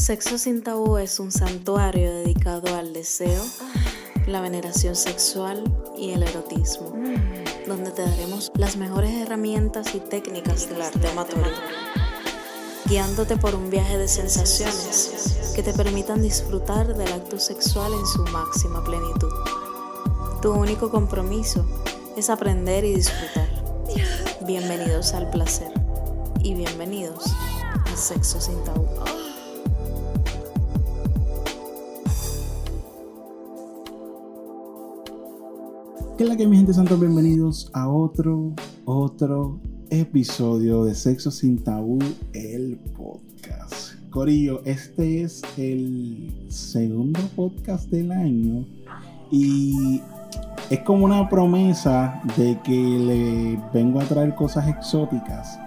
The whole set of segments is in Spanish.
Sexo sin tabú es un santuario dedicado al deseo, la veneración sexual y el erotismo, donde te daremos las mejores herramientas y técnicas del arte amatorio, guiándote por un viaje de sensaciones que te permitan disfrutar del acto sexual en su máxima plenitud. Tu único compromiso es aprender y disfrutar. Bienvenidos al placer y bienvenidos a Sexo sin tabú. ¿Qué es la que mi gente santos? Bienvenidos a otro, otro episodio de Sexo sin Tabú, el podcast. Corillo, este es el segundo podcast del año y es como una promesa de que le vengo a traer cosas exóticas.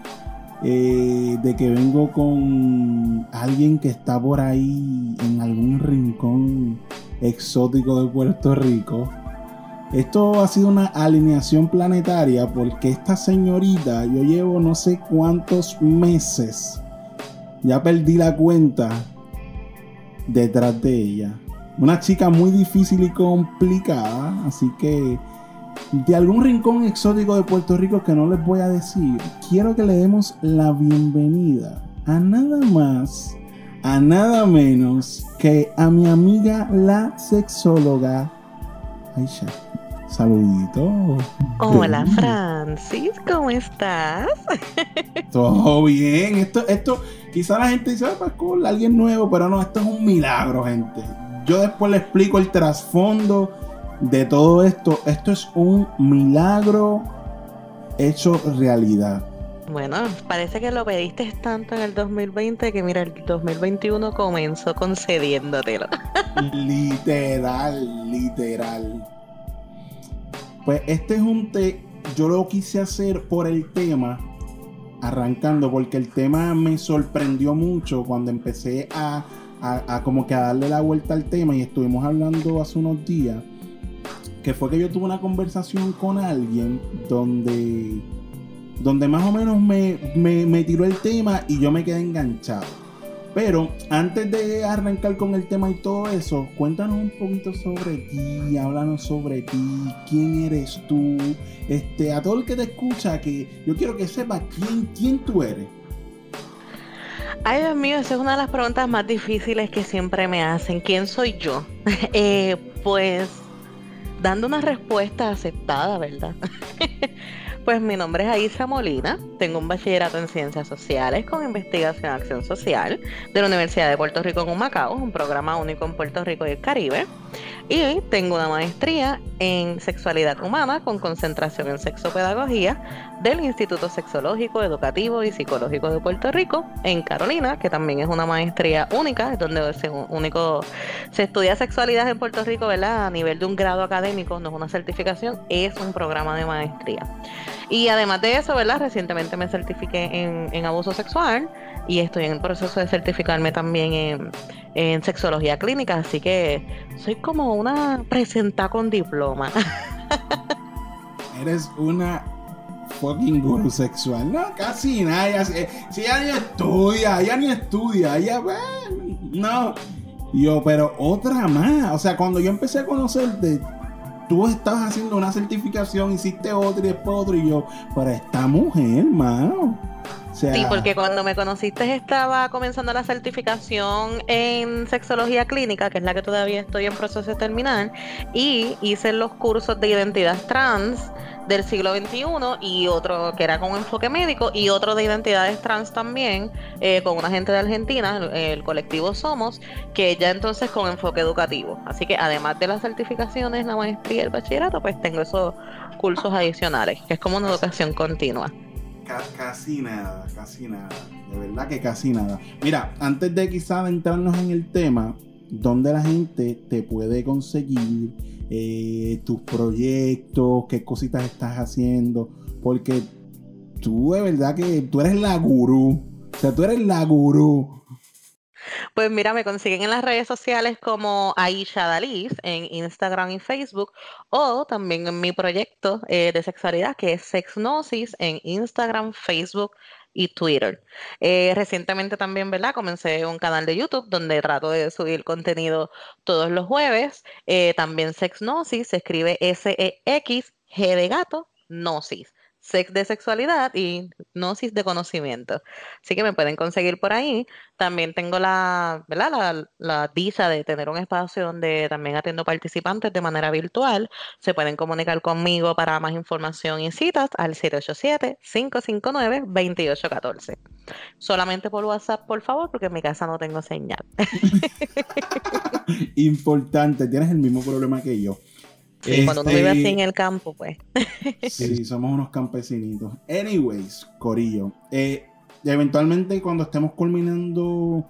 eh, de que vengo con alguien que está por ahí en algún rincón exótico de Puerto Rico. Esto ha sido una alineación planetaria porque esta señorita, yo llevo no sé cuántos meses, ya perdí la cuenta detrás de ella. Una chica muy difícil y complicada, así que de algún rincón exótico de Puerto Rico que no les voy a decir, quiero que le demos la bienvenida a nada más, a nada menos que a mi amiga la sexóloga Aisha. Saludito. Hola Francis, ¿cómo estás? Todo bien. Esto, esto, quizá la gente dice, ah, pues cool, alguien nuevo, pero no, esto es un milagro, gente. Yo después le explico el trasfondo de todo esto. Esto es un milagro hecho realidad. Bueno, parece que lo pediste tanto en el 2020 que mira, el 2021 comenzó concediéndotelo. literal, literal. Pues este es un té, yo lo quise hacer por el tema, arrancando, porque el tema me sorprendió mucho cuando empecé a, a, a como que a darle la vuelta al tema y estuvimos hablando hace unos días, que fue que yo tuve una conversación con alguien donde, donde más o menos me, me, me tiró el tema y yo me quedé enganchado. Pero antes de arrancar con el tema y todo eso, cuéntanos un poquito sobre ti, háblanos sobre ti, quién eres tú, este, a todo el que te escucha, que yo quiero que sepa quién, quién tú eres. Ay, Dios mío, esa es una de las preguntas más difíciles que siempre me hacen. ¿Quién soy yo? Eh, pues dando una respuesta aceptada, ¿verdad? Pues mi nombre es Aisa Molina, tengo un bachillerato en Ciencias Sociales con investigación en Acción Social de la Universidad de Puerto Rico en Humacao, un programa único en Puerto Rico y el Caribe. Y tengo una maestría en Sexualidad Humana con concentración en Sexopedagogía del Instituto Sexológico, Educativo y Psicológico de Puerto Rico en Carolina, que también es una maestría única, es donde se, único, se estudia sexualidad en Puerto Rico, ¿verdad? A nivel de un grado académico, no es una certificación, es un programa de maestría. Y además de eso, ¿verdad? Recientemente me certifiqué en, en abuso sexual y estoy en el proceso de certificarme también en, en sexología clínica, así que soy como una presenta con diploma. Eres una fucking guru sexual. No, casi nada. si ella ni estudia, ella ni estudia, ella, bueno, no. Yo, pero otra más. O sea, cuando yo empecé a conocerte, tú estabas haciendo una certificación, hiciste otra y después otra, y yo, pero esta mujer, mano. Sí, porque cuando me conociste estaba comenzando la certificación en sexología clínica, que es la que todavía estoy en proceso de terminar, y hice los cursos de identidad trans del siglo XXI y otro que era con enfoque médico y otro de identidades trans también eh, con una gente de Argentina, el colectivo Somos, que ya entonces con enfoque educativo. Así que además de las certificaciones, la maestría y el bachillerato, pues tengo esos cursos adicionales, que es como una educación continua. Ca- casi nada, casi nada. De verdad que casi nada. Mira, antes de quizás adentrarnos en el tema, ¿dónde la gente te puede conseguir eh, tus proyectos? ¿Qué cositas estás haciendo? Porque tú de verdad que tú eres la gurú. O sea, tú eres la gurú. Pues mira, me consiguen en las redes sociales como Aisha Dalis en Instagram y Facebook o también en mi proyecto eh, de sexualidad que es Sexnosis en Instagram, Facebook y Twitter. Eh, recientemente también, ¿verdad? Comencé un canal de YouTube donde trato de subir contenido todos los jueves. Eh, también Sexnosis, se escribe S-E-X, G de gato, Gnosis sex de sexualidad y gnosis de conocimiento. Así que me pueden conseguir por ahí. También tengo la, ¿verdad? La, la de tener un espacio donde también atiendo participantes de manera virtual. Se pueden comunicar conmigo para más información y citas al 787-559-2814. Solamente por WhatsApp, por favor, porque en mi casa no tengo señal. Importante, tienes el mismo problema que yo. Cuando uno vive así en el campo, pues. sí, somos unos campesinitos. Anyways, Corillo. Eh, eventualmente, cuando estemos culminando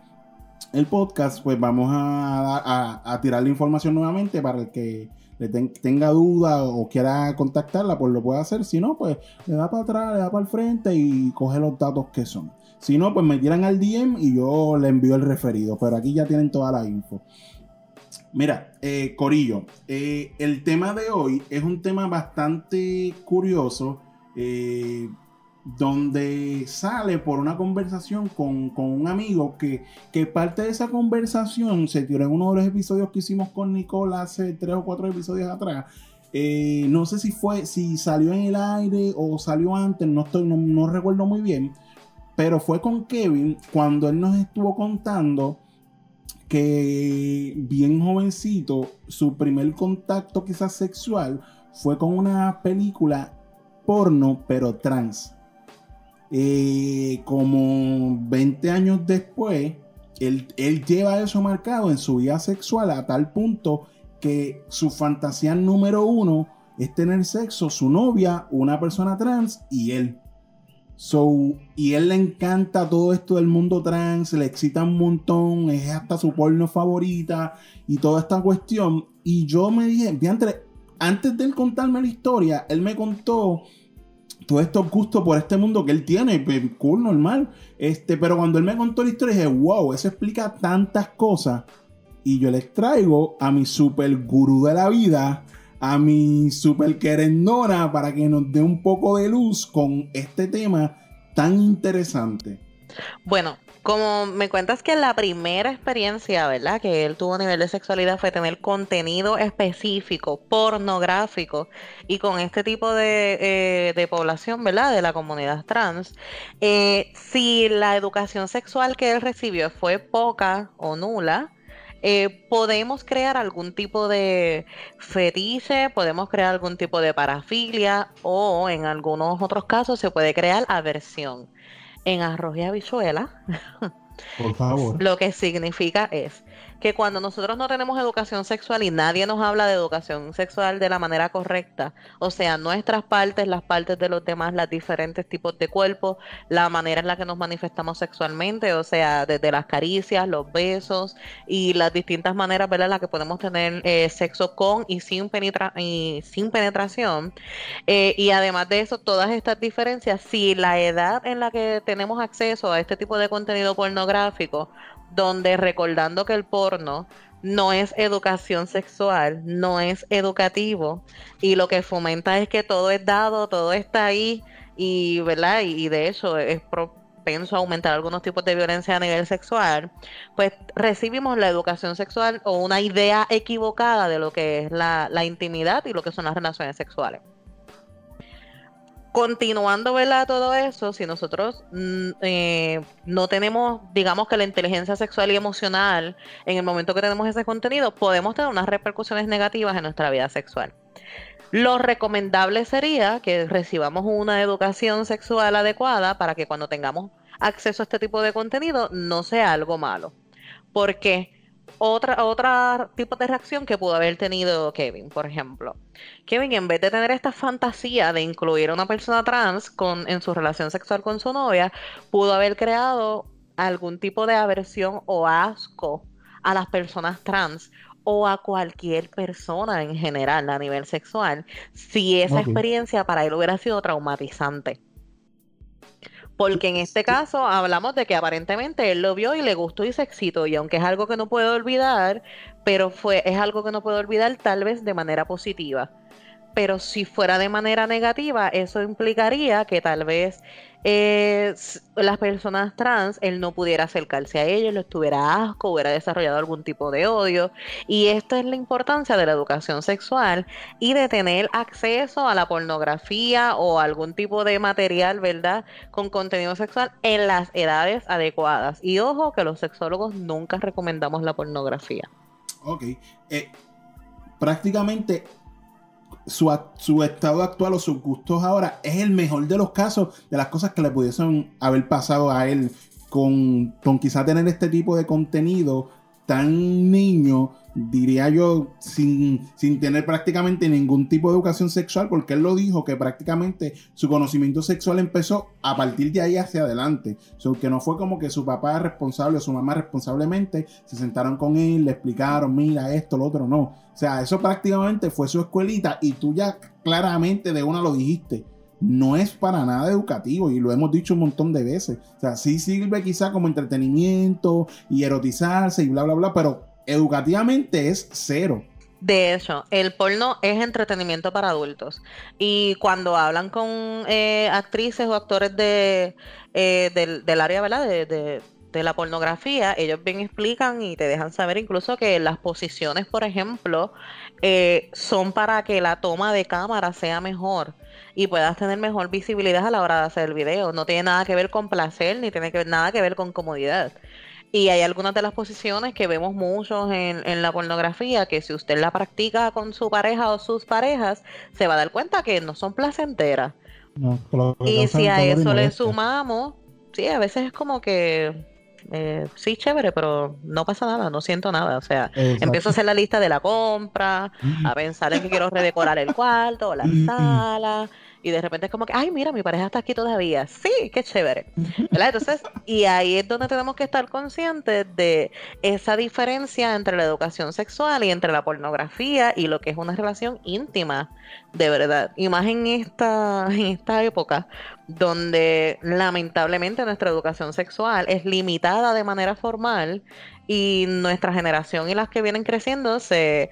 el podcast, pues vamos a, a, tirar la información nuevamente para el que le tenga duda o quiera contactarla, pues lo puede hacer. Si no, pues le da para atrás, le da para el frente y coge los datos que son. Si no, pues me tiran al DM y yo le envío el referido. Pero aquí ya tienen toda la info. Mira, eh, Corillo, eh, el tema de hoy es un tema bastante curioso, eh, donde sale por una conversación con, un amigo que, que, parte de esa conversación se tiró en uno de los episodios que hicimos con Nicole hace tres o cuatro episodios atrás. no sé si fue, si salió en el aire o salió antes, no, estoy, no recuerdo muy bien, pero fue con Kevin cuando él nos estuvo contando que bien jovencito, su primer contacto quizás sexual fue con una película porno, pero trans. Eh, como 20 años después, él, él, lleva eso marcado en su vida sexual a tal punto que su fantasía número uno es tener sexo, su novia, una persona trans y él. So, y él le encanta todo esto del mundo trans, le excita un montón, es hasta su porno favorita y toda esta cuestión. Y yo me dije, antes de él contarme la historia, él me contó todo estos gustos por este mundo que él tiene, cool, normal. Este, pero cuando él me contó la historia, dije, wow, eso explica tantas cosas. Y yo les traigo a mi super gurú de la vida, a mi super querendona para que nos dé un poco de luz con este tema tan interesante. Bueno, como me cuentas que la primera experiencia, ¿verdad? Que él tuvo a nivel de sexualidad fue tener contenido específico, pornográfico, y con este tipo de, eh, población, ¿verdad? De la comunidad trans. Eh, si la educación sexual que él recibió fue poca o nula, eh, podemos crear algún tipo de fetiche, podemos crear algún tipo de parafilia o en algunos otros casos se puede crear aversión. En arroz y habichuela, por favor. lo que significa es que cuando nosotros no tenemos educación sexual y nadie nos habla de educación sexual de la manera correcta, o sea, nuestras partes, las partes de los demás, los diferentes tipos de cuerpo, la manera en la que nos manifestamos sexualmente, o sea, desde las caricias, los besos y las distintas maneras, ¿verdad?, en las que podemos tener eh, sexo con y sin, penetra y sin penetración. Eh, y además de eso, todas estas diferencias, si la edad en la que tenemos acceso a este tipo de contenido pornográfico donde recordando que el porno no es educación sexual, no es educativo y lo que fomenta es que todo es dado, todo está ahí y, ¿verdad? Y, de hecho es propenso a aumentar algunos tipos de violencia a nivel sexual, pues recibimos la educación sexual o una idea equivocada de lo que es la, la intimidad y lo que son las relaciones sexuales continuando, ¿verdad? Todo eso, si nosotros mm, eh, no tenemos, digamos que la inteligencia sexual y emocional en el momento que tenemos ese contenido, podemos tener unas repercusiones negativas en nuestra vida sexual. Lo recomendable sería que recibamos una educación sexual adecuada para que cuando tengamos acceso a este tipo de contenido no sea algo malo. Porque otra, otra tipo de reacción que pudo haber tenido Kevin, por ejemplo. Kevin, en vez de tener esta fantasía de incluir a una persona trans con, en su relación sexual con su novia, pudo haber creado algún tipo de aversión o asco a las personas trans o a cualquier persona en general a nivel sexual, si esa experiencia para él hubiera sido traumatizante. Porque en este caso hablamos de que aparentemente él lo vio y le gustó y se excitó. Y aunque es algo que no puedo olvidar, pero fue, es algo que no puedo olvidar tal vez de manera positiva. Pero si fuera de manera negativa, eso implicaría que tal vez las personas trans, él no pudiera acercarse a ellos, lo estuviera asco, hubiera desarrollado algún tipo de odio. Y esta es la importancia de la educación sexual y de tener acceso a la pornografía o algún tipo de material, ¿verdad? Con contenido sexual en las edades adecuadas. Y ojo que los sexólogos nunca recomendamos la pornografía. Ok. Eh, prácticamente su, su, estado actual o sus gustos ahora es el mejor de los casos de las cosas que le pudiesen haber pasado a él con, con tener este tipo de contenido tan niño diría yo, sin, sin, tener prácticamente ningún tipo de educación sexual, porque él lo dijo que prácticamente su conocimiento sexual empezó a partir de ahí hacia adelante. So, que no fue como que su papá responsable o su mamá responsablemente se sentaron con él, le explicaron, mira esto, lo otro, no. O sea, eso prácticamente fue su escuelita y tú ya claramente de una lo dijiste. No es para nada educativo y lo hemos dicho un montón de veces. O sea, sí sirve quizá como entretenimiento y erotizarse y bla, bla, bla, pero educativamente es cero. De hecho, el porno es entretenimiento para adultos. Y cuando hablan con eh, actrices o actores de, eh, del, área ¿verdad? De, de, la pornografía, ellos bien explican y te dejan saber incluso que las posiciones, por ejemplo, eh, son para que la toma de cámara sea mejor y puedas tener mejor visibilidad a la hora de hacer el video. No tiene nada que ver con placer ni tiene que, nada que ver con comodidad. Y hay algunas de las posiciones que vemos muchos en, en, la pornografía que si usted la practica con su pareja o sus parejas, se va a dar cuenta que no son placenteras. y si a eso le sumamos, sí, a veces es como que eh, sí, chévere, pero no pasa nada, no siento nada. O sea, empiezo a hacer la lista de la compra, a pensar en que quiero redecorar el cuarto o la sala y de repente es como que, ay, mira, mi pareja está aquí todavía. Sí, qué chévere. ¿Verdad? Entonces, y ahí es donde tenemos que estar conscientes de esa diferencia entre la educación sexual y entre la pornografía y lo que es una relación íntima, de verdad. Y más en esta, en esta época donde lamentablemente nuestra educación sexual es limitada de manera formal y nuestra generación y las que vienen creciendo se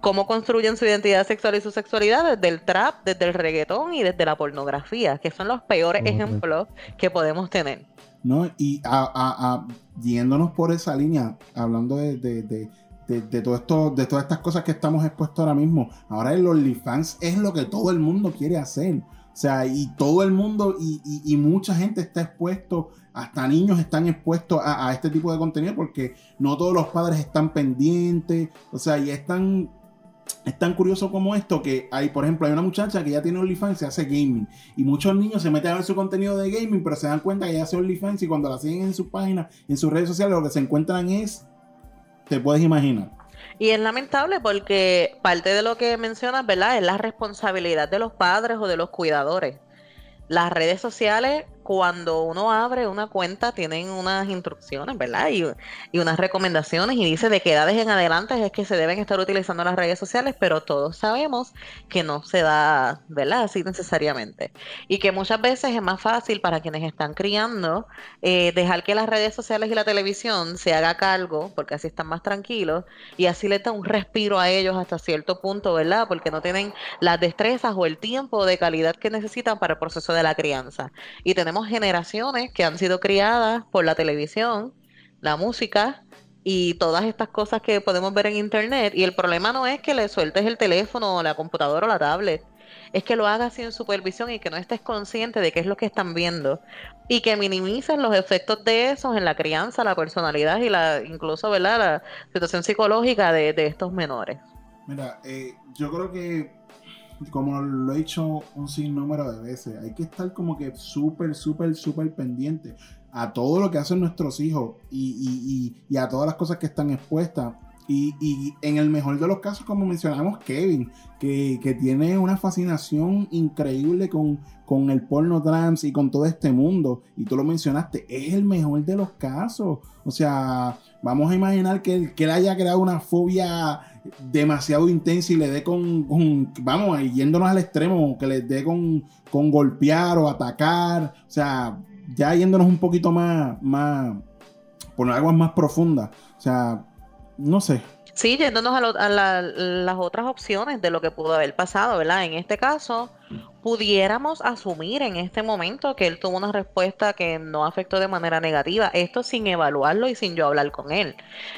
cómo construyen su identidad sexual y su sexualidad desde el trap, desde el reggaetón y desde la pornografía, que son los peores ejemplos que podemos tener. No, y a, yéndonos por esa línea, hablando de, de, de, todo esto, de todas estas cosas que estamos expuestos ahora mismo, ahora el OnlyFans es lo que todo el mundo quiere hacer. O sea, y todo el mundo y, y, mucha gente está expuesto, hasta niños están expuestos a, a, este tipo de contenido porque no todos los padres están pendientes, o sea, y están es tan curioso como esto que hay, por ejemplo, hay una muchacha que ya tiene OnlyFans y hace gaming. Y muchos niños se meten a ver su contenido de gaming, pero se dan cuenta que ella hace OnlyFans y cuando la siguen en su página, en sus redes sociales, lo que se encuentran es, te puedes imaginar. Y es lamentable porque parte de lo que mencionas, ¿verdad? Es la responsabilidad de los padres o de los cuidadores. Las redes sociales cuando uno abre una cuenta tienen unas instrucciones, ¿verdad? Y, unas recomendaciones y dice de qué edades en adelante es que se deben estar utilizando las redes sociales, pero todos sabemos que no se da, ¿verdad? Así necesariamente. Y que muchas veces es más fácil para quienes están criando eh, dejar que las redes sociales y la televisión se haga cargo, porque así están más tranquilos y así le da un respiro a ellos hasta cierto punto, ¿verdad? Porque no tienen las destrezas o el tiempo de calidad que necesitan para el proceso de la crianza. Y tenemos generaciones que han sido criadas por la televisión, la música y todas estas cosas que podemos ver en internet. Y el problema no es que le sueltes el teléfono o la computadora o la tablet, es que lo hagas sin supervisión y que no estés consciente de qué es lo que están viendo y que minimicen los efectos de eso en la crianza, la personalidad y la incluso ¿verdad? la situación psicológica de, estos menores. Mira, eh, yo creo que como lo he dicho un sinnúmero de veces, hay que estar como que súper, súper, súper pendiente a todo lo que hacen nuestros hijos y, a todas las cosas que están expuestas. Y, en el mejor de los casos, como mencionamos, Kevin, que, tiene una fascinación increíble con, el porno trans y con todo este mundo. Y tú lo mencionaste, es el mejor de los casos. O sea, vamos a imaginar que, que él haya creado una fobia demasiado intensa y le dé con, vamos, yéndonos al extremo, que le dé con, con golpear o atacar, o sea, ya yéndonos un poquito más, más, por aguas más profundas, o sea, no sé. Sí, yéndonos a, las otras opciones de lo que pudo haber pasado, ¿verdad? En este caso, pudiéramos asumir en este momento que él tuvo una respuesta que no afectó de manera negativa, esto sin evaluarlo y sin yo hablar con él,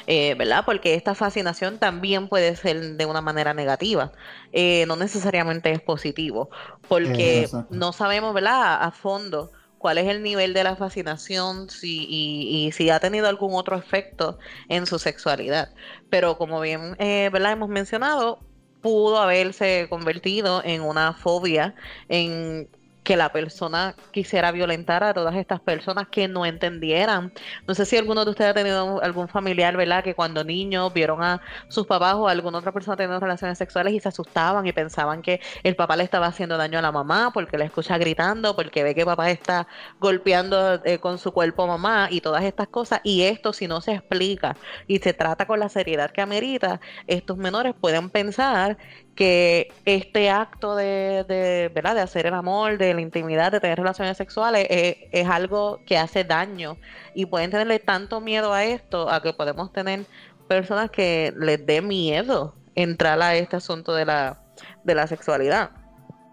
eh, ¿verdad? Porque esta fascinación también puede ser de una manera negativa, eh, no necesariamente es positivo, porque no sabemos, ¿verdad? A fondo cuál es el nivel de la fascinación si, y, si ha tenido algún otro efecto en su sexualidad. Pero como bien eh, ¿verdad? hemos mencionado, pudo haberse convertido en una fobia, en que la persona quisiera violentar a todas estas personas que no entendieran. No sé si alguno de ustedes ha tenido algún familiar, ¿verdad? Que cuando niños vieron a sus papás o a alguna otra persona teniendo relaciones sexuales y se asustaban y pensaban que el papá le estaba haciendo daño a la mamá porque la escucha gritando, porque ve que papá está golpeando eh, con su cuerpo a mamá y todas estas cosas. Y esto, si no se explica y se trata con la seriedad que amerita, estos menores pueden pensar que este acto de, de, ¿verdad? de hacer el amor, de la intimidad, de tener relaciones sexuales, es, algo que hace daño. Y pueden tenerle tanto miedo a esto, a que podemos tener personas que les dé miedo entrar a este asunto de la, de la sexualidad.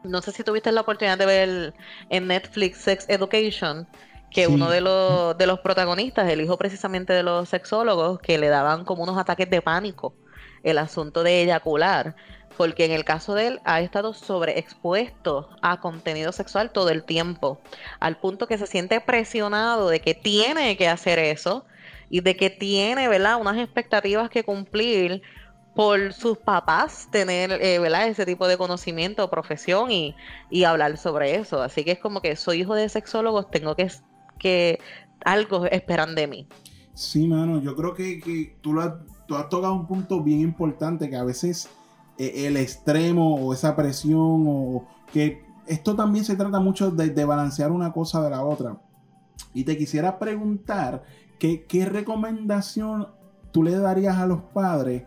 No sé si tuviste la oportunidad de ver en Netflix Sex Education, que uno de los, de los protagonistas, el hijo precisamente de los sexólogos, que le daban como unos ataques de pánico el asunto de eyacular porque en el caso de él ha estado sobreexpuesto a contenido sexual todo el tiempo, al punto que se siente presionado de que tiene que hacer eso y de que tiene, ¿verdad?, unas expectativas que cumplir por sus papás tener, eh, ¿verdad?, ese tipo de conocimiento, profesión y, y, hablar sobre eso. Así que es como que soy hijo de sexólogos, tengo que, que algo esperan de mí. Sí, mano, yo creo que, que tú, lo tú has tocado un punto bien importante que a veces el extremo o esa presión o que esto también se trata mucho de, balancear una cosa de la otra. Y te quisiera preguntar que, qué recomendación tú le darías a los padres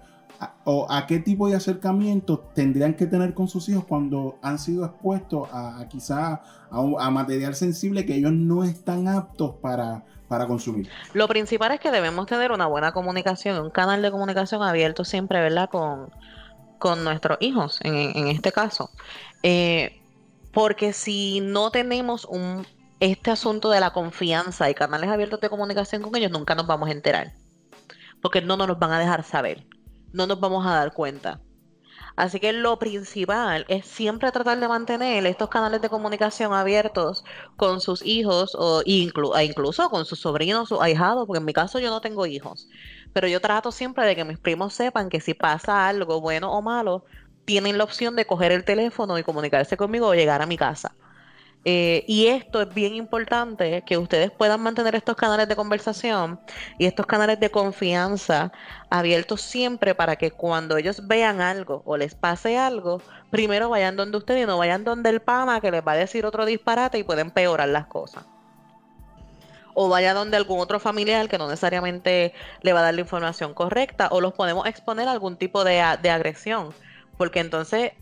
o a qué tipo de acercamiento tendrían que tener con sus hijos cuando han sido expuestos a, quizá a, material sensible que ellos no están aptos para, para consumir. Lo principal es que debemos tener una buena comunicación, un canal de comunicación abierto siempre, ¿verdad? Con, con nuestros hijos, en, este caso. Eh, porque si no tenemos este asunto de la confianza y canales abiertos de comunicación con ellos, nunca nos vamos a enterar. Porque no nos van a dejar saber. No nos vamos a dar cuenta. Así que lo principal es siempre tratar de mantener estos canales de comunicación abiertos con sus hijos o e incluso con sus sobrinos o ahijados, porque en mi caso yo no tengo hijos. Pero yo trato siempre de que mis primos sepan que si pasa algo bueno o malo, tienen la opción de coger el teléfono y comunicarse conmigo o llegar a mi casa. Eh, y esto es bien importante, que ustedes puedan mantener estos canales de conversación y estos canales de confianza abiertos siempre para que cuando ellos vean algo o les pase algo, primero vayan donde ustedes y no vayan donde el pana que les va a decir otro disparate y pueden empeorar las cosas o vaya donde algún otro familiar que no necesariamente le va a dar la información correcta o los podemos exponer a algún tipo de, agresión porque entonces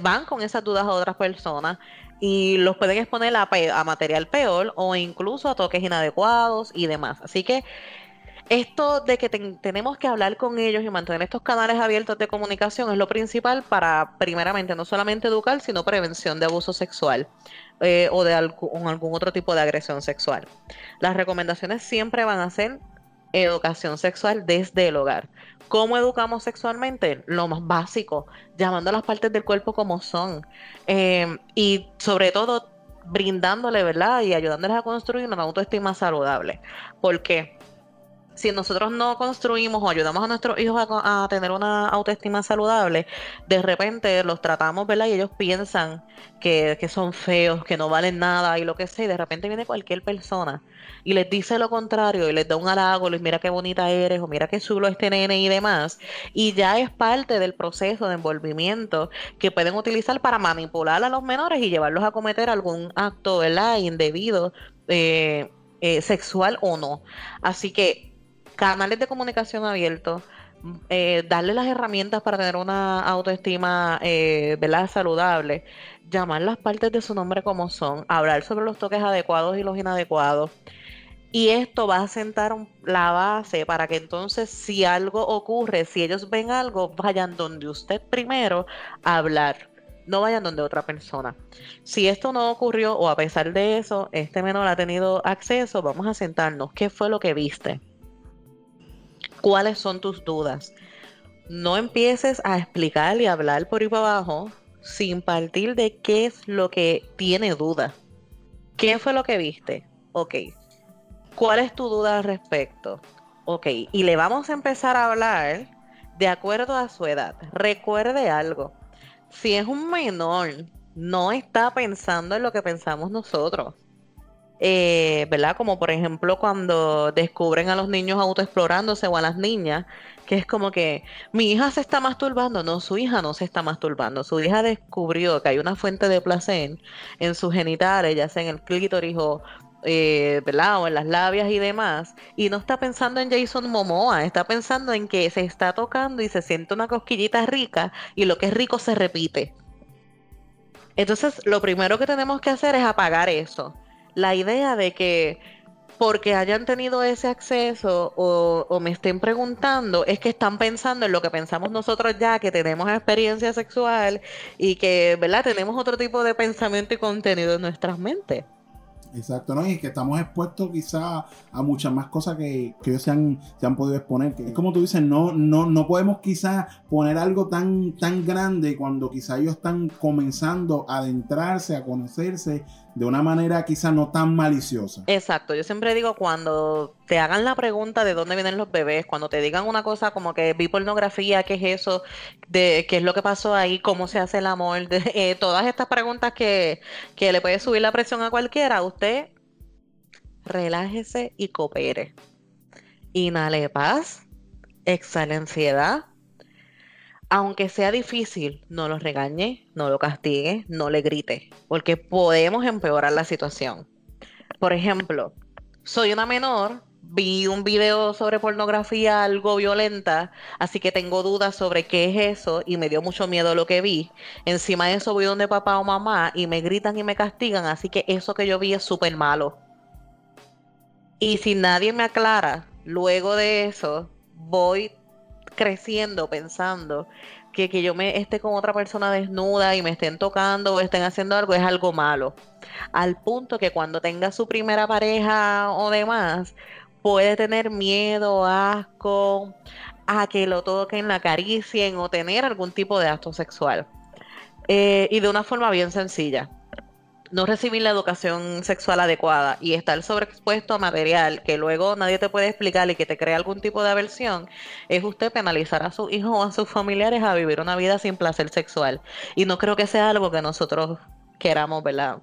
van con esas dudas a otras personas y los pueden exponer a, a, material peor o incluso a toques inadecuados y demás. Así que esto de que tenemos que hablar con ellos y mantener estos canales abiertos de comunicación es lo principal para, primeramente, no solamente educar, sino prevención de abuso sexual eh, o de algún, otro tipo de agresión sexual. Las recomendaciones siempre van a ser educación sexual desde el hogar. ¿Cómo educamos sexualmente? Lo más básico, llamando a las partes del cuerpo como son. Eh, y sobre todo brindándole, ¿verdad? Y ayudándoles a construir una autoestima saludable. ¿Por qué? Si nosotros no construimos o ayudamos a nuestros hijos a, tener una autoestima saludable, de repente los tratamos, ¿verdad? Y ellos piensan que, son feos, que no valen nada y lo que sea, y de repente viene cualquier persona y les dice lo contrario y les da un halago, les mira qué bonita eres o mira qué chulo este nene y demás, y ya es parte del proceso de envolvimiento que pueden utilizar para manipular a los menores y llevarlos a cometer algún acto, ¿verdad? Indebido. Eh, eh, sexual o no. Así que canales de comunicación abiertos, eh, darle las herramientas para tener una autoestima eh, saludable, llamar las partes de su nombre como son, hablar sobre los toques adecuados y los inadecuados. Y esto va a sentar la base para que entonces si algo ocurre, si ellos ven algo, vayan donde usted primero a hablar no vayan donde otra persona. Si esto no ocurrió o a pesar de eso, este menor ha tenido acceso, vamos a sentarnos. ¿Qué fue lo que viste? ¿Cuáles son tus dudas? No empieces a explicar y hablar por ahí para abajo sin partir de qué es lo que tiene duda. ¿Qué fue lo que viste? Ok. ¿Cuál es tu duda al respecto? Ok. Y le vamos a empezar a hablar de acuerdo a su edad. Recuerde algo si es un menor, no está pensando en lo que pensamos nosotros. Eh, ¿Verdad? Como por ejemplo cuando descubren a los niños autoexplorándose o a las niñas, que es como que mi hija se está masturbando, no, su hija no se está masturbando, su hija descubrió que hay una fuente de placer en sus genitales, ya sea en el clítoris o eh, en las labias y demás, y no está pensando en Jason Momoa, está pensando en que se está tocando y se siente una cosquillita rica y lo que es rico se repite. Entonces, lo primero que tenemos que hacer es apagar eso. La idea de que porque hayan tenido ese acceso o, me estén preguntando, es que están pensando en lo que pensamos nosotros ya, que tenemos experiencia sexual y que, ¿verdad? Tenemos otro tipo de pensamiento y contenido en nuestras mentes. Exacto, ¿no? Y que estamos expuestos quizá a muchas más cosas que, que ellos se han, se han podido exponer. Que es como tú dices, no, no, no podemos quizá poner algo tan, tan grande cuando quizá ellos están comenzando a adentrarse, a conocerse de una manera quizá no tan maliciosa. Exacto, yo siempre digo cuando te hagan la pregunta de dónde vienen los bebés, cuando te digan una cosa como que vi pornografía, qué es eso, de qué es lo que pasó ahí, cómo se hace el amor, eh, todas estas preguntas que, que le puede subir la presión a cualquiera, usted relájese y coopere. Inhale paz, exhale ansiedad, aunque sea difícil, no lo regañe, no lo castigue, no le grite, porque podemos empeorar la situación. Por ejemplo, soy una menor, vi un video sobre pornografía algo violenta, así que tengo dudas sobre qué es eso y me dio mucho miedo lo que vi. Encima de eso voy donde papá o mamá y me gritan y me castigan, así que eso que yo vi es súper malo. Y si nadie me aclara, luego de eso, voy creciendo pensando que, que yo me esté con otra persona desnuda y me estén tocando o estén haciendo algo es algo malo. Al punto que cuando tenga su primera pareja o demás, puede tener miedo, asco a que lo toquen, la acaricien o tener algún tipo de acto sexual. Eh, y de una forma bien sencilla no recibir la educación sexual adecuada y estar sobreexpuesto a material que luego nadie te puede explicar y que te crea algún tipo de aversión, es usted penalizar a su hijo o a sus familiares a vivir una vida sin placer sexual. Y no creo que sea algo que nosotros queramos, ¿verdad?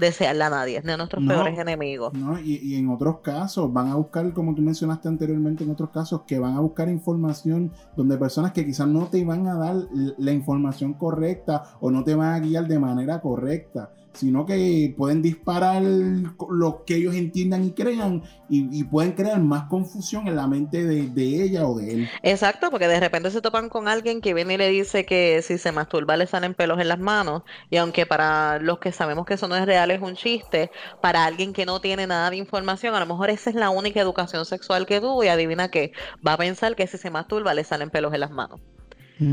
desearle a nadie, ni a nuestros peores enemigos. No, y, y, en otros casos van a buscar, como tú mencionaste anteriormente, en otros casos que van a buscar información donde personas que quizás no te van a dar la información correcta o no te van a guiar de manera correcta sino que pueden disparar lo que ellos entiendan y crean y, pueden crear más confusión en la mente de, ella o de él. Exacto, porque de repente se topan con alguien que viene y le dice que si se masturba le salen pelos en las manos y aunque para los que sabemos que eso no es real es un chiste, para alguien que no tiene nada de información, a lo mejor esa es la única educación sexual que tuvo y adivina que va a pensar que si se masturba le salen pelos en las manos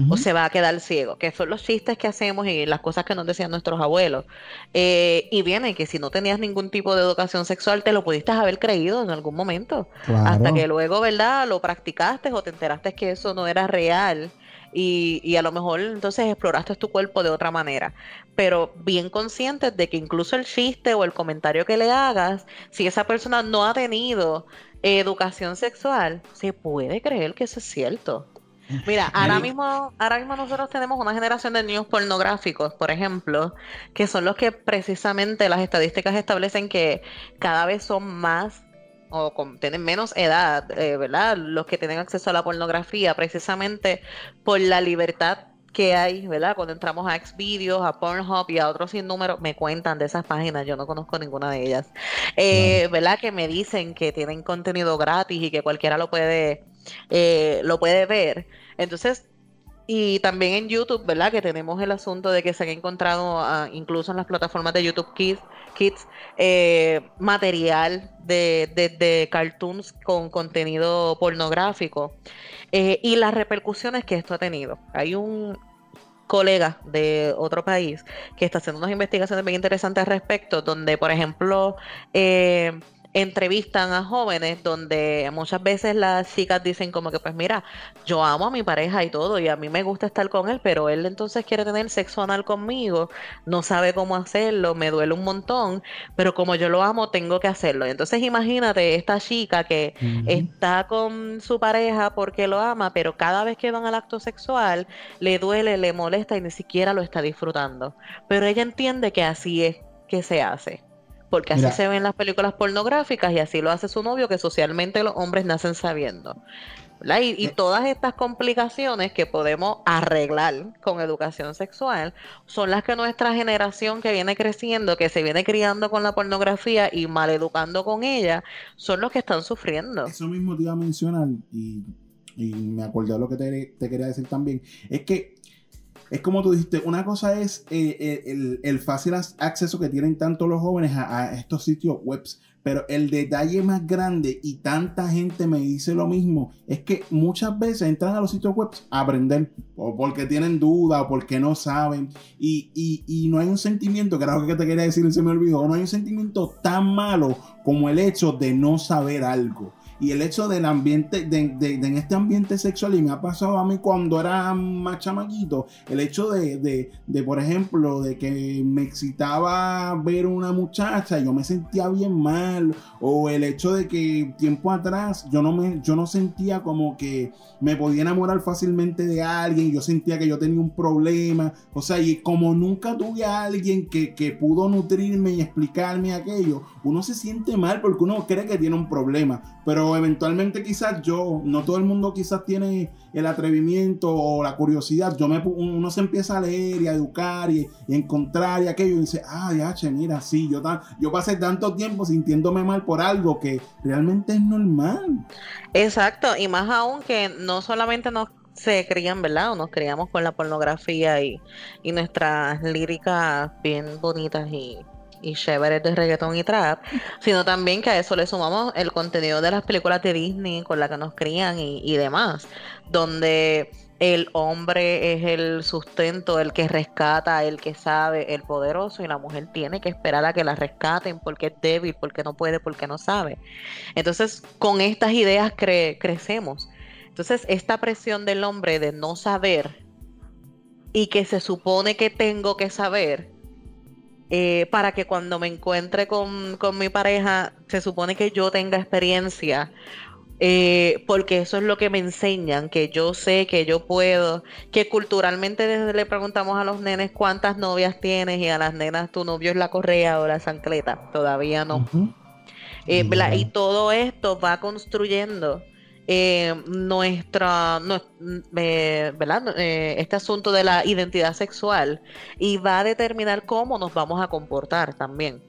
o se va a quedar ciego, que son los chistes que hacemos y las cosas que nos decían nuestros abuelos. Eh, y viene que si no tenías ningún tipo de educación sexual, te lo pudiste haber creído en algún momento, hasta que luego, ¿verdad? Lo practicaste o te enteraste que eso no era real. Y, y, a lo mejor entonces exploraste tu cuerpo de otra manera. Pero bien conscientes de que incluso el chiste o el comentario que le hagas, si esa persona no ha tenido educación sexual, se puede creer que eso es cierto. Mira, ahora mismo, ahora mismo nosotros tenemos una generación de niños pornográficos, por ejemplo, que son los que precisamente las estadísticas establecen que cada vez son más o tienen menos edad, eh, ¿verdad? Los que tienen acceso a la pornografía, precisamente por la libertad que hay, ¿verdad? Cuando entramos a Xvideos, a Pornhub y a otros sin número, me cuentan de esas páginas, yo no conozco ninguna de ellas, eh, ¿verdad? Que me dicen que tienen contenido gratis y que cualquiera lo puede eh, lo puede ver. Entonces, y también en YouTube, ¿verdad? Que tenemos el asunto de que se han encontrado, ah, incluso en las plataformas de YouTube Kids, Kids eh, material de, de, cartoons con contenido pornográfico eh, y las repercusiones que esto ha tenido. Hay un, colega de otro país que está haciendo unas investigaciones bien interesantes al respecto, donde, por ejemplo, eh, entrevistan a jóvenes donde muchas veces las chicas dicen como que pues mira, yo amo a mi pareja y todo y a mí me gusta estar con él, pero él entonces quiere tener sexo anal conmigo, no sabe cómo hacerlo, me duele un montón, pero como yo lo amo tengo que hacerlo. Entonces imagínate esta chica que está con su pareja porque lo ama, pero cada vez que van al acto sexual le duele, le molesta y ni siquiera lo está disfrutando. Pero ella entiende que así es que se hace porque así se ven las películas pornográficas y así lo hace su novio, que socialmente los hombres nacen sabiendo. Y, eh. todas estas complicaciones que podemos arreglar con educación sexual son las que nuestra generación que viene creciendo, que se viene criando con la pornografía y maleducando con ella, son los que están sufriendo. Eso mismo te iba a mencionar y, me acordé de lo que te quería decir también. Es que es como tú dijiste, una cosa es eh, eh, el, fácil acceso que tienen tanto los jóvenes a, estos sitios web, pero el detalle más grande y tanta gente me dice lo mismo es que muchas veces entran a los sitios web a aprender o porque tienen duda o porque no saben y, y no hay un sentimiento, lo que te quería decir, se me olvidó, no hay un sentimiento tan malo como el hecho de no saber algo y el hecho del ambiente, de, de, en este ambiente sexual, y me ha pasado a mí cuando era más chamaquito, el hecho de, de, por ejemplo, de que me excitaba ver una muchacha y yo me sentía bien mal, o el hecho de que tiempo atrás yo no, me, yo no sentía como que me podía enamorar fácilmente de alguien, yo sentía que yo tenía un problema, o sea, y como nunca tuve a alguien que, que pudo nutrirme y explicarme aquello, uno se siente mal porque uno cree que tiene un problema, pero eventualmente quizás yo, no todo el mundo quizás tiene el atrevimiento o la curiosidad, yo me, uno se empieza a leer y a educar y, encontrar y aquello y dice, ah, ya, che, mira, sí, yo, yo pasé tanto tiempo sintiéndome mal por algo que realmente es normal. Exacto, y más aún que no solamente nos se crían, ¿verdad? O nos criamos con la pornografía y, y nuestras líricas bien bonitas y y chéveres de reggaetón y trap, sino también que a eso le sumamos el contenido de las películas de Disney con la que nos crían y, demás, donde el hombre es el sustento, el que rescata, el que sabe, el poderoso, y la mujer tiene que esperar a que la rescaten porque es débil, porque no puede, porque no sabe. Entonces, con estas ideas crecemos. Entonces, esta presión del hombre de no saber y que se supone que tengo que saber, eh, para que cuando me encuentre con, mi pareja, se supone que yo tenga experiencia, eh, porque eso es lo que me enseñan, que yo sé, que yo puedo, que culturalmente desde le preguntamos a los nenes cuántas novias tienes y a las nenas tu novio es la correa o la chancleta, todavía no. Eh, y todo esto va construyendo eh, nuestra, eh, eh, este asunto de la identidad sexual y va a determinar cómo nos vamos a comportar también.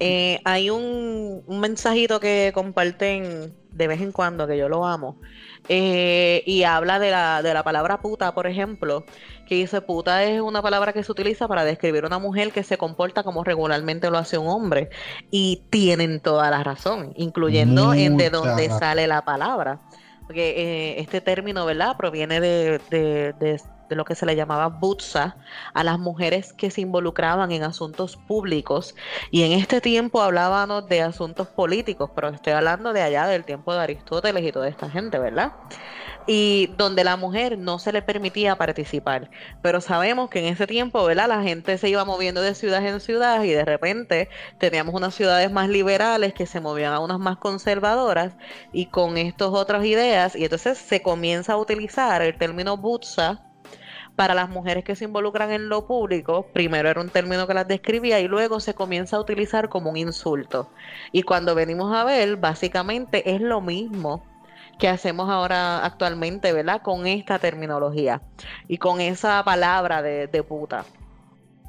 Eh, hay un, un, mensajito que comparten de vez en cuando, que yo lo amo, y habla de la, de la palabra puta, por ejemplo, que dice puta es una palabra que se utiliza para describir una mujer que se comporta como regularmente lo hace un hombre. Y tienen toda la razón, incluyendo en de dónde sale la palabra. Porque eh, este término, ¿verdad? Proviene de, de, de, lo que se le llamaba butza a las mujeres que se involucraban en asuntos públicos. Y en este tiempo hablábamos de asuntos políticos, pero estoy hablando de allá del tiempo de Aristóteles y toda esta gente, ¿verdad? y donde la mujer no se le permitía participar. Pero sabemos que en ese tiempo, ¿verdad? La gente se iba moviendo de ciudad en ciudad y de repente teníamos unas ciudades más liberales que se movían a unas más conservadoras y con estas otras ideas y entonces se comienza a utilizar el término butza para las mujeres que se involucran en lo público, primero era un término que las describía y luego se comienza a utilizar como un insulto. Y cuando venimos a ver, básicamente es lo mismo que hacemos ahora actualmente, ¿verdad? Con esta terminología y con esa palabra de, puta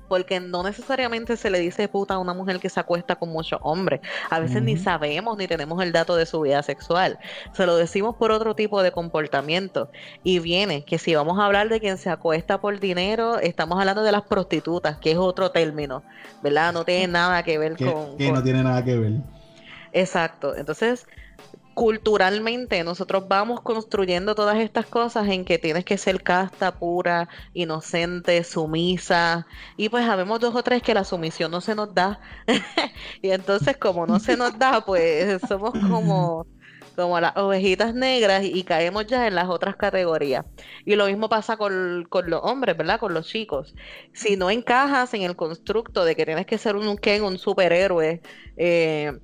porque no necesariamente se le dice puta a una mujer que se acuesta con muchos hombres. A veces ni sabemos ni tenemos el dato de su vida sexual. Se lo decimos por otro tipo de comportamiento. Y viene que si vamos a hablar de quien se acuesta por dinero, estamos hablando de las prostitutas, que es otro término, ¿verdad? No tiene nada que ver con... Que no tiene nada que ver. Exacto. Entonces, culturalmente nosotros vamos construyendo todas estas cosas en que tienes que ser casta, pura, inocente, sumisa. Y pues sabemos dos o tres que la sumisión no se nos da. y entonces como no se nos da, pues somos como como las ovejitas negras y, caemos ya en las otras categorías. Y lo mismo pasa con, los hombres, ¿verdad? Con los chicos. Si no encajas en el constructo de que tienes que ser un Ken, un superhéroe, eh,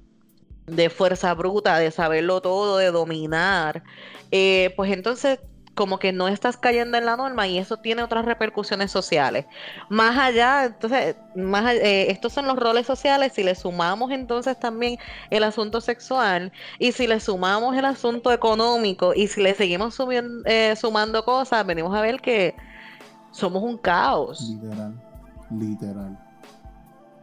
de fuerza bruta, de saberlo todo, de dominar, eh, pues entonces como que no estás cayendo en la norma y eso tiene otras repercusiones sociales. Más allá, entonces, más eh, estos son los roles sociales, si le sumamos entonces también el asunto sexual y si le sumamos el asunto económico y si le seguimos eh, sumando cosas, venimos a ver que somos un caos. Literal, literal.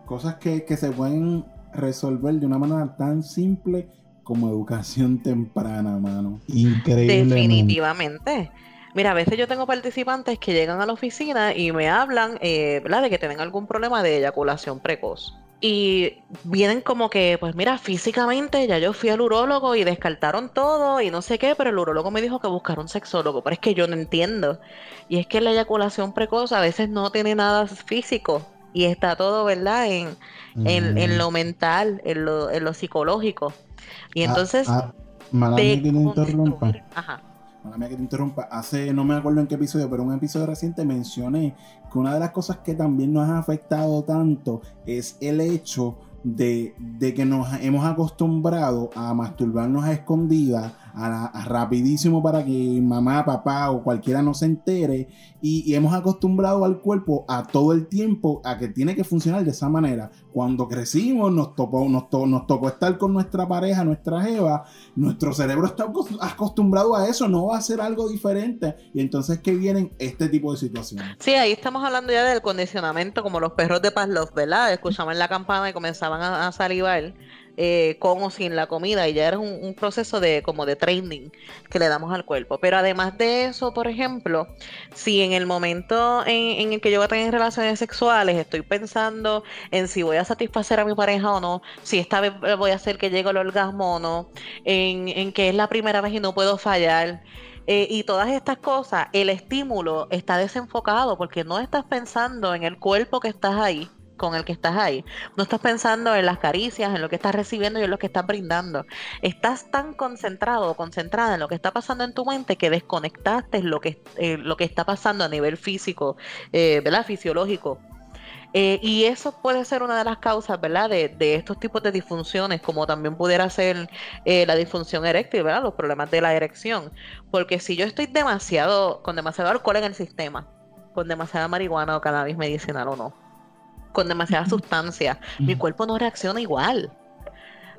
Cosas que, que se pueden resolver de una manera tan simple como educación temprana, mano. Increíble. Definitivamente. Mira, a veces yo tengo participantes que llegan a la oficina y me hablan, eh, ¿verdad?, de que tienen algún problema de eyaculación precoz. Y vienen como que, pues mira, físicamente ya yo fui al urólogo y descartaron todo y no sé qué, pero el urólogo me dijo que buscara un sexólogo, pero es que yo no entiendo. Y es que la eyaculación precoz a veces no tiene nada físico y está todo, ¿verdad?, en, en, lo mental, en lo, en lo psicológico. Y ah, entonces... Ah, que te interrumpa. Ajá. que te interrumpa. Hace, no me acuerdo en qué episodio, pero en un episodio reciente mencioné que una de las cosas que también nos ha afectado tanto es el hecho de, de que nos hemos acostumbrado a masturbarnos a escondidas rapidísimo para que mamá, papá o cualquiera no se entere y, hemos acostumbrado al cuerpo a todo el tiempo a que tiene que funcionar de esa manera. Cuando crecimos nos, tocó, nos, nos tocó estar con nuestra pareja, nuestra jeva, nuestro cerebro está acostumbrado a eso, no va a ser algo diferente y entonces que vienen este tipo de situaciones. Sí, ahí estamos hablando ya del condicionamiento como los perros de Pavlov, ¿verdad? Escuchaban la campana y comenzaban a, a salivar eh, con o sin la comida y ya era un, proceso de como de training que le damos al cuerpo. Pero además de eso, por ejemplo, si en el momento en, el que yo voy a tener relaciones sexuales estoy pensando en si voy a satisfacer a mi pareja o no, si esta vez voy a hacer que llegue el orgasmo o no, en, en que es la primera vez y no puedo fallar. Eh, y todas estas cosas, el estímulo está desenfocado porque no estás pensando en el cuerpo que estás ahí, con el que estás ahí. No estás pensando en las caricias, en lo que estás recibiendo y en lo que estás brindando. Estás tan concentrado o concentrada en lo que está pasando en tu mente que desconectaste lo que, eh, lo que está pasando a nivel físico, eh, ¿verdad? Fisiológico. Eh, y eso puede ser una de las causas, ¿verdad? De, estos tipos de disfunciones, como también pudiera ser la disfunción eréctil, ¿verdad? Los problemas de la erección. Porque si yo estoy demasiado, con demasiado alcohol en el sistema, con demasiada marihuana o cannabis medicinal o no, con demasiada sustancia, mi cuerpo no reacciona igual.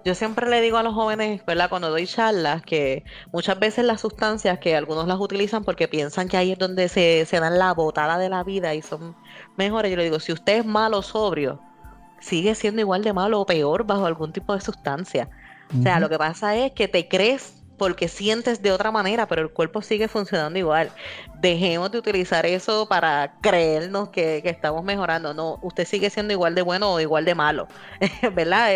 Yo siempre le digo a los jóvenes, ¿verdad? Cuando doy charlas, que muchas veces las sustancias que algunos las utilizan porque piensan que ahí es donde se, se dan la botada de la vida y son mejores. Yo le digo, si usted es malo o sobrio, sigue siendo igual de malo o peor bajo algún tipo de sustancia. O sea, lo que pasa es que te crees porque sientes de otra manera, pero el cuerpo sigue funcionando igual. Dejemos de utilizar eso para creernos que, estamos mejorando. No, usted sigue siendo igual de bueno o igual de malo, ¿verdad?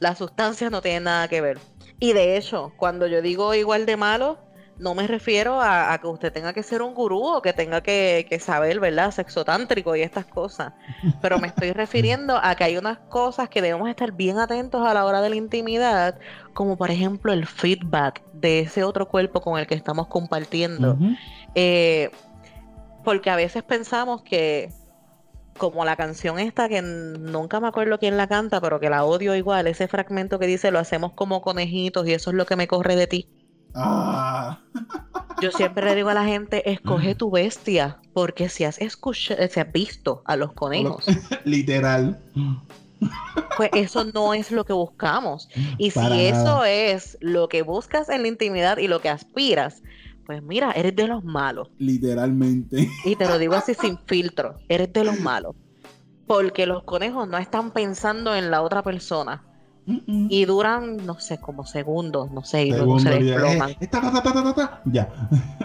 las sustancias no tienen nada que ver. Y de hecho, cuando yo digo igual de malo, no me refiero a, que usted tenga que ser un gurú o que tenga que, saber, ¿verdad? Sexo tántrico y estas cosas. Pero me estoy refiriendo a que hay unas cosas que debemos estar bien atentos a la hora de la intimidad, como por ejemplo el feedback de ese otro cuerpo con el que estamos compartiendo. Eh, porque a veces pensamos que, como la canción esta, que nunca me acuerdo quién la canta, pero que la odio igual, ese fragmento que dice, lo hacemos como conejitos y eso es lo que me corre de ti. Ah. Yo siempre le digo a la gente, escoge tu bestia, porque si has escuchado, si has visto a los conejos. Literal. Pues eso no es lo que buscamos. Y si eso es lo que buscas en la intimidad y lo que aspiras, pues mira, eres de los malos. Literalmente. Y te lo digo así sin filtro, eres de los malos. Porque los conejos no están pensando en la otra persona y duran, no sé, como segundos, no sé, y luego se desploman. ya.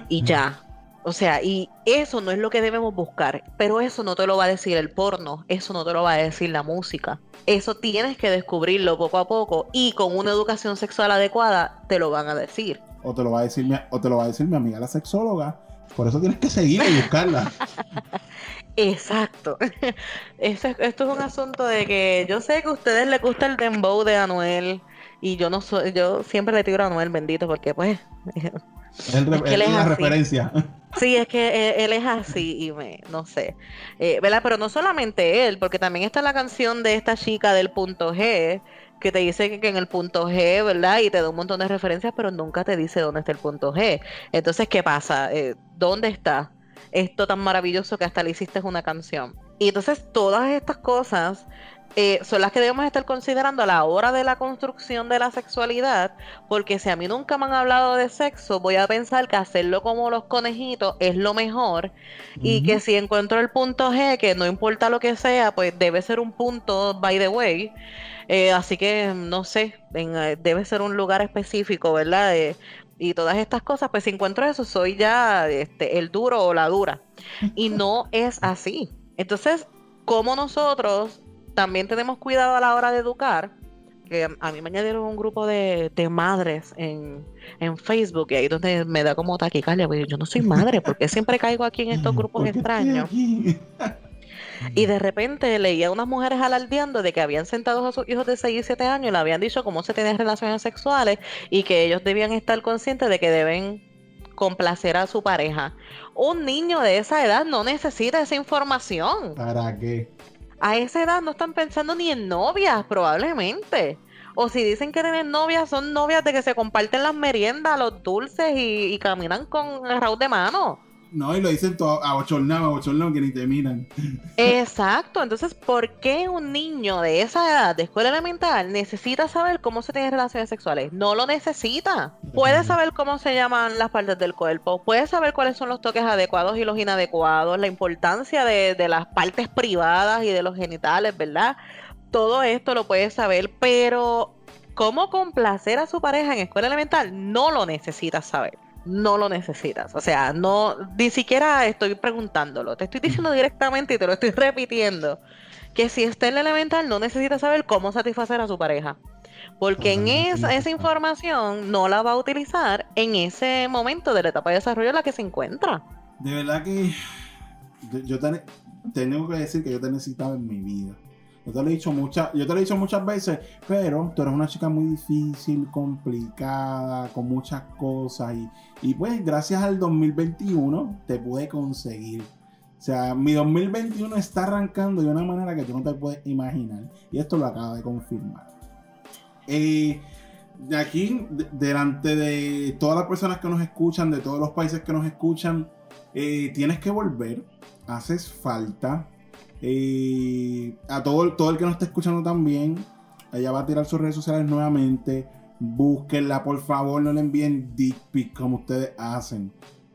y ya. O sea, y eso no es lo que debemos buscar, pero eso no te lo va a decir el porno, eso no te lo va a decir la música. Eso tienes que descubrirlo poco a poco y con una educación sexual adecuada te lo van a decir. O te lo va a decir mi, o te lo va a decir mi amiga la sexóloga. Por eso tienes que seguir y buscarla. Exacto. esto es un asunto de que yo sé que a ustedes les gusta el dembow de Anuel y yo no soy, yo siempre le tiro a Anuel bendito porque pues es, la referencia. Sí, es que él, es así y me, no sé, eh, ¿verdad? Pero no solamente él, porque también está la canción de esta chica del punto G, que te dice que, en el punto G, ¿verdad? Y te da un montón de referencias, pero nunca te dice dónde está el punto G. Entonces, ¿qué pasa? Eh, ¿Dónde está esto tan maravilloso que hasta le hiciste una canción? Y entonces todas estas cosas eh, son las que debemos estar considerando a la hora de la construcción de la sexualidad, porque si a mí nunca me han hablado de sexo, voy a pensar que hacerlo como los conejitos es lo mejor y que si encuentro el punto G, que no importa lo que sea, pues debe ser un punto by the way. Eh, así que no sé, eh, debe ser un lugar específico, ¿verdad? Y todas estas cosas, pues si encuentro eso, soy ya este, el duro o la dura. Y no es así. Entonces, ¿cómo nosotros también tenemos cuidado a la hora de educar, que a mí me añadieron un grupo de, madres en, Facebook y ahí donde me da como taquicardia, porque yo no soy madre, porque siempre caigo aquí en estos grupos extraños. Y de repente leía a unas mujeres alardeando de que habían sentado a sus hijos de 6 y 7 años y le habían dicho cómo se tenían relaciones sexuales y que ellos debían estar conscientes de que deben complacer a su pareja. Un niño de esa edad no necesita esa información. ¿Para qué? a esa edad no están pensando ni en novias, probablemente. O si dicen que tienen novias, son novias de que se comparten las meriendas, los dulces y, caminan con el raúl de mano. No, y lo dicen todo a abochornado, que ni te miran. Exacto, entonces, ¿por qué un niño de esa edad, de escuela elemental, necesita saber cómo se tienen relaciones sexuales? No lo necesita. Puede saber cómo se llaman las partes del cuerpo, puede saber cuáles son los toques adecuados y los inadecuados, la importancia de, de las partes privadas y de los genitales, ¿verdad? Todo esto lo puede saber, pero cómo complacer a su pareja en escuela elemental no lo necesita saber no lo necesitas. O sea, no, ni siquiera estoy preguntándolo. Te estoy diciendo directamente y te lo estoy repitiendo. Que si está en el elemental, no necesita saber cómo satisfacer a su pareja. Porque en esa, esa información no la va a utilizar en ese momento de la etapa de desarrollo en la que se encuentra. De verdad que yo, tengo que decir que yo te necesitaba en mi vida. Yo te lo he dicho muchas, yo te lo he dicho muchas veces, pero tú eres una chica muy difícil, complicada, con muchas cosas y, y pues gracias al 2021 te pude conseguir. O sea, mi 2021 está arrancando de una manera que tú no te puedes imaginar. Y esto lo acaba de confirmar. Eh, de aquí, delante de todas las personas que nos escuchan, de todos los países que nos escuchan, eh, tienes que volver. Haces falta. Eh, a todo, todo el que nos está escuchando también, ella va a tirar sus redes sociales nuevamente. Búsquenla, por favor, no le envíen dick pic como ustedes hacen.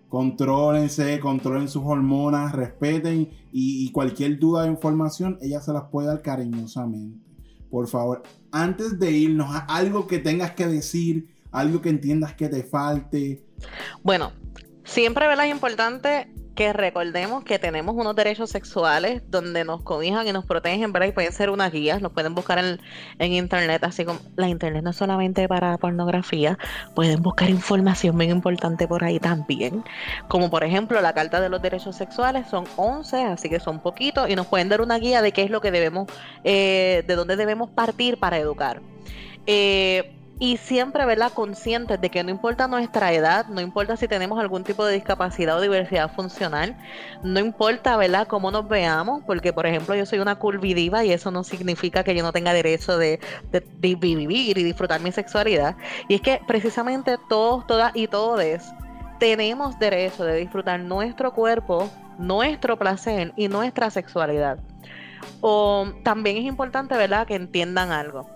Contrólense, controlen sus hormonas, respeten y, cualquier duda de información, ella se las puede dar cariñosamente. Por favor, antes de irnos, algo que tengas que decir, algo que entiendas que te falte. Bueno, siempre es importante que recordemos que tenemos unos derechos sexuales donde nos cobijan y nos protegen, ¿verdad? Y pueden ser unas guías, nos pueden buscar en, en internet, así como la internet no es solamente para pornografía, pueden buscar información bien importante por ahí también, como por ejemplo la Carta de los Derechos Sexuales, son 11, así que son poquitos, y nos pueden dar una guía de qué es lo que debemos, eh, de dónde debemos partir para educar. Eh, y siempre, ¿verdad? Conscientes de que no importa nuestra edad, no importa si tenemos algún tipo de discapacidad o diversidad funcional, no importa, ¿verdad? Cómo nos veamos, porque, por ejemplo, yo soy una curvidiva y eso no significa que yo no tenga derecho de, vivir y disfrutar mi sexualidad. Y es que precisamente todos, todas y todos tenemos derecho de disfrutar nuestro cuerpo, nuestro placer y nuestra sexualidad. O también es importante, ¿verdad? Que entiendan algo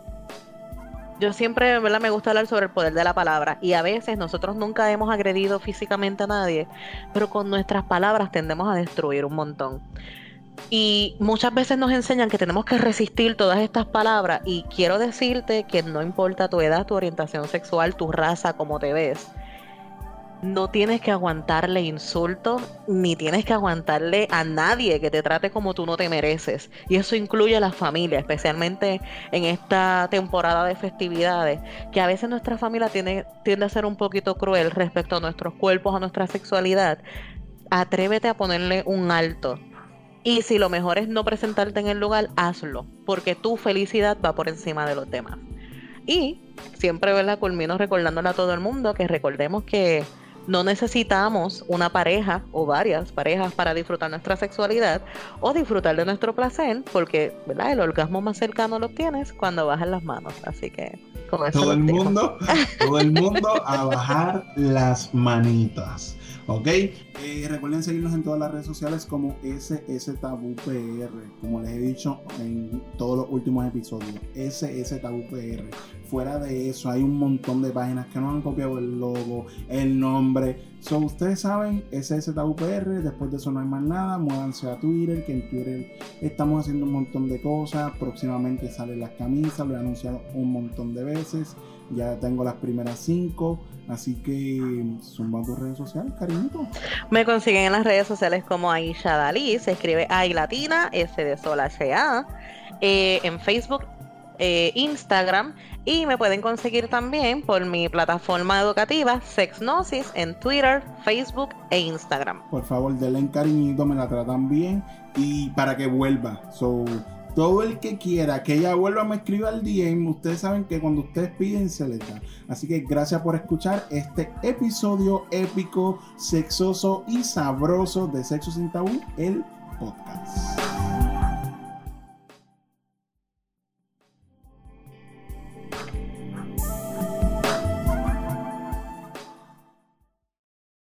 yo siempre ¿verdad? me gusta hablar sobre el poder de la palabra y a veces nosotros nunca hemos agredido físicamente a nadie, pero con nuestras palabras tendemos a destruir un montón. Y muchas veces nos enseñan que tenemos que resistir todas estas palabras y quiero decirte que no importa tu edad, tu orientación sexual, tu raza, cómo te ves. No tienes que aguantarle insultos, ni tienes que aguantarle a nadie que te trate como tú no te mereces. Y eso incluye a la familia, especialmente en esta temporada de festividades, que a veces nuestra familia tiene, tiende a ser un poquito cruel respecto a nuestros cuerpos, a nuestra sexualidad. Atrévete a ponerle un alto. Y si lo mejor es no presentarte en el lugar, hazlo, porque tu felicidad va por encima de los demás. Y siempre, ¿verdad? Culmino recordándole a todo el mundo que recordemos que no necesitamos una pareja o varias parejas para disfrutar nuestra sexualidad o disfrutar de nuestro placer, porque ¿verdad? el orgasmo más cercano lo tienes cuando bajas las manos. Así que con eso todo el mundo, todo el mundo a bajar las manitas. ¿Ok? Eh, recuerden seguirnos en todas las redes sociales como SS Tabú PR, como les he dicho en todos los últimos episodios. SS Tabú PR. Fuera de eso, hay un montón de páginas que no han copiado el logo, el nombre. So, ustedes saben, SS Tabú PR. Después de eso no hay más nada. Muévanse a Twitter, que en Twitter estamos haciendo un montón de cosas. Próximamente salen las camisas, lo he anunciado un montón de veces. Ya tengo las primeras cinco. Así que son tus redes sociales, cariñito. Me consiguen en las redes sociales como Aisha Dalí, se escribe Ay Latina, S de Sol H A, eh, en Facebook, eh, Instagram y me pueden conseguir también por mi plataforma educativa Sexnosis en Twitter, Facebook e Instagram. Por favor, denle en cariñito, me la tratan bien y para que vuelva. So, todo el que quiera que ella vuelva me escriba al DM, ustedes saben que cuando ustedes piden se les da. Así que gracias por escuchar este episodio épico, sexoso y sabroso de Sexo sin Tabú, el podcast.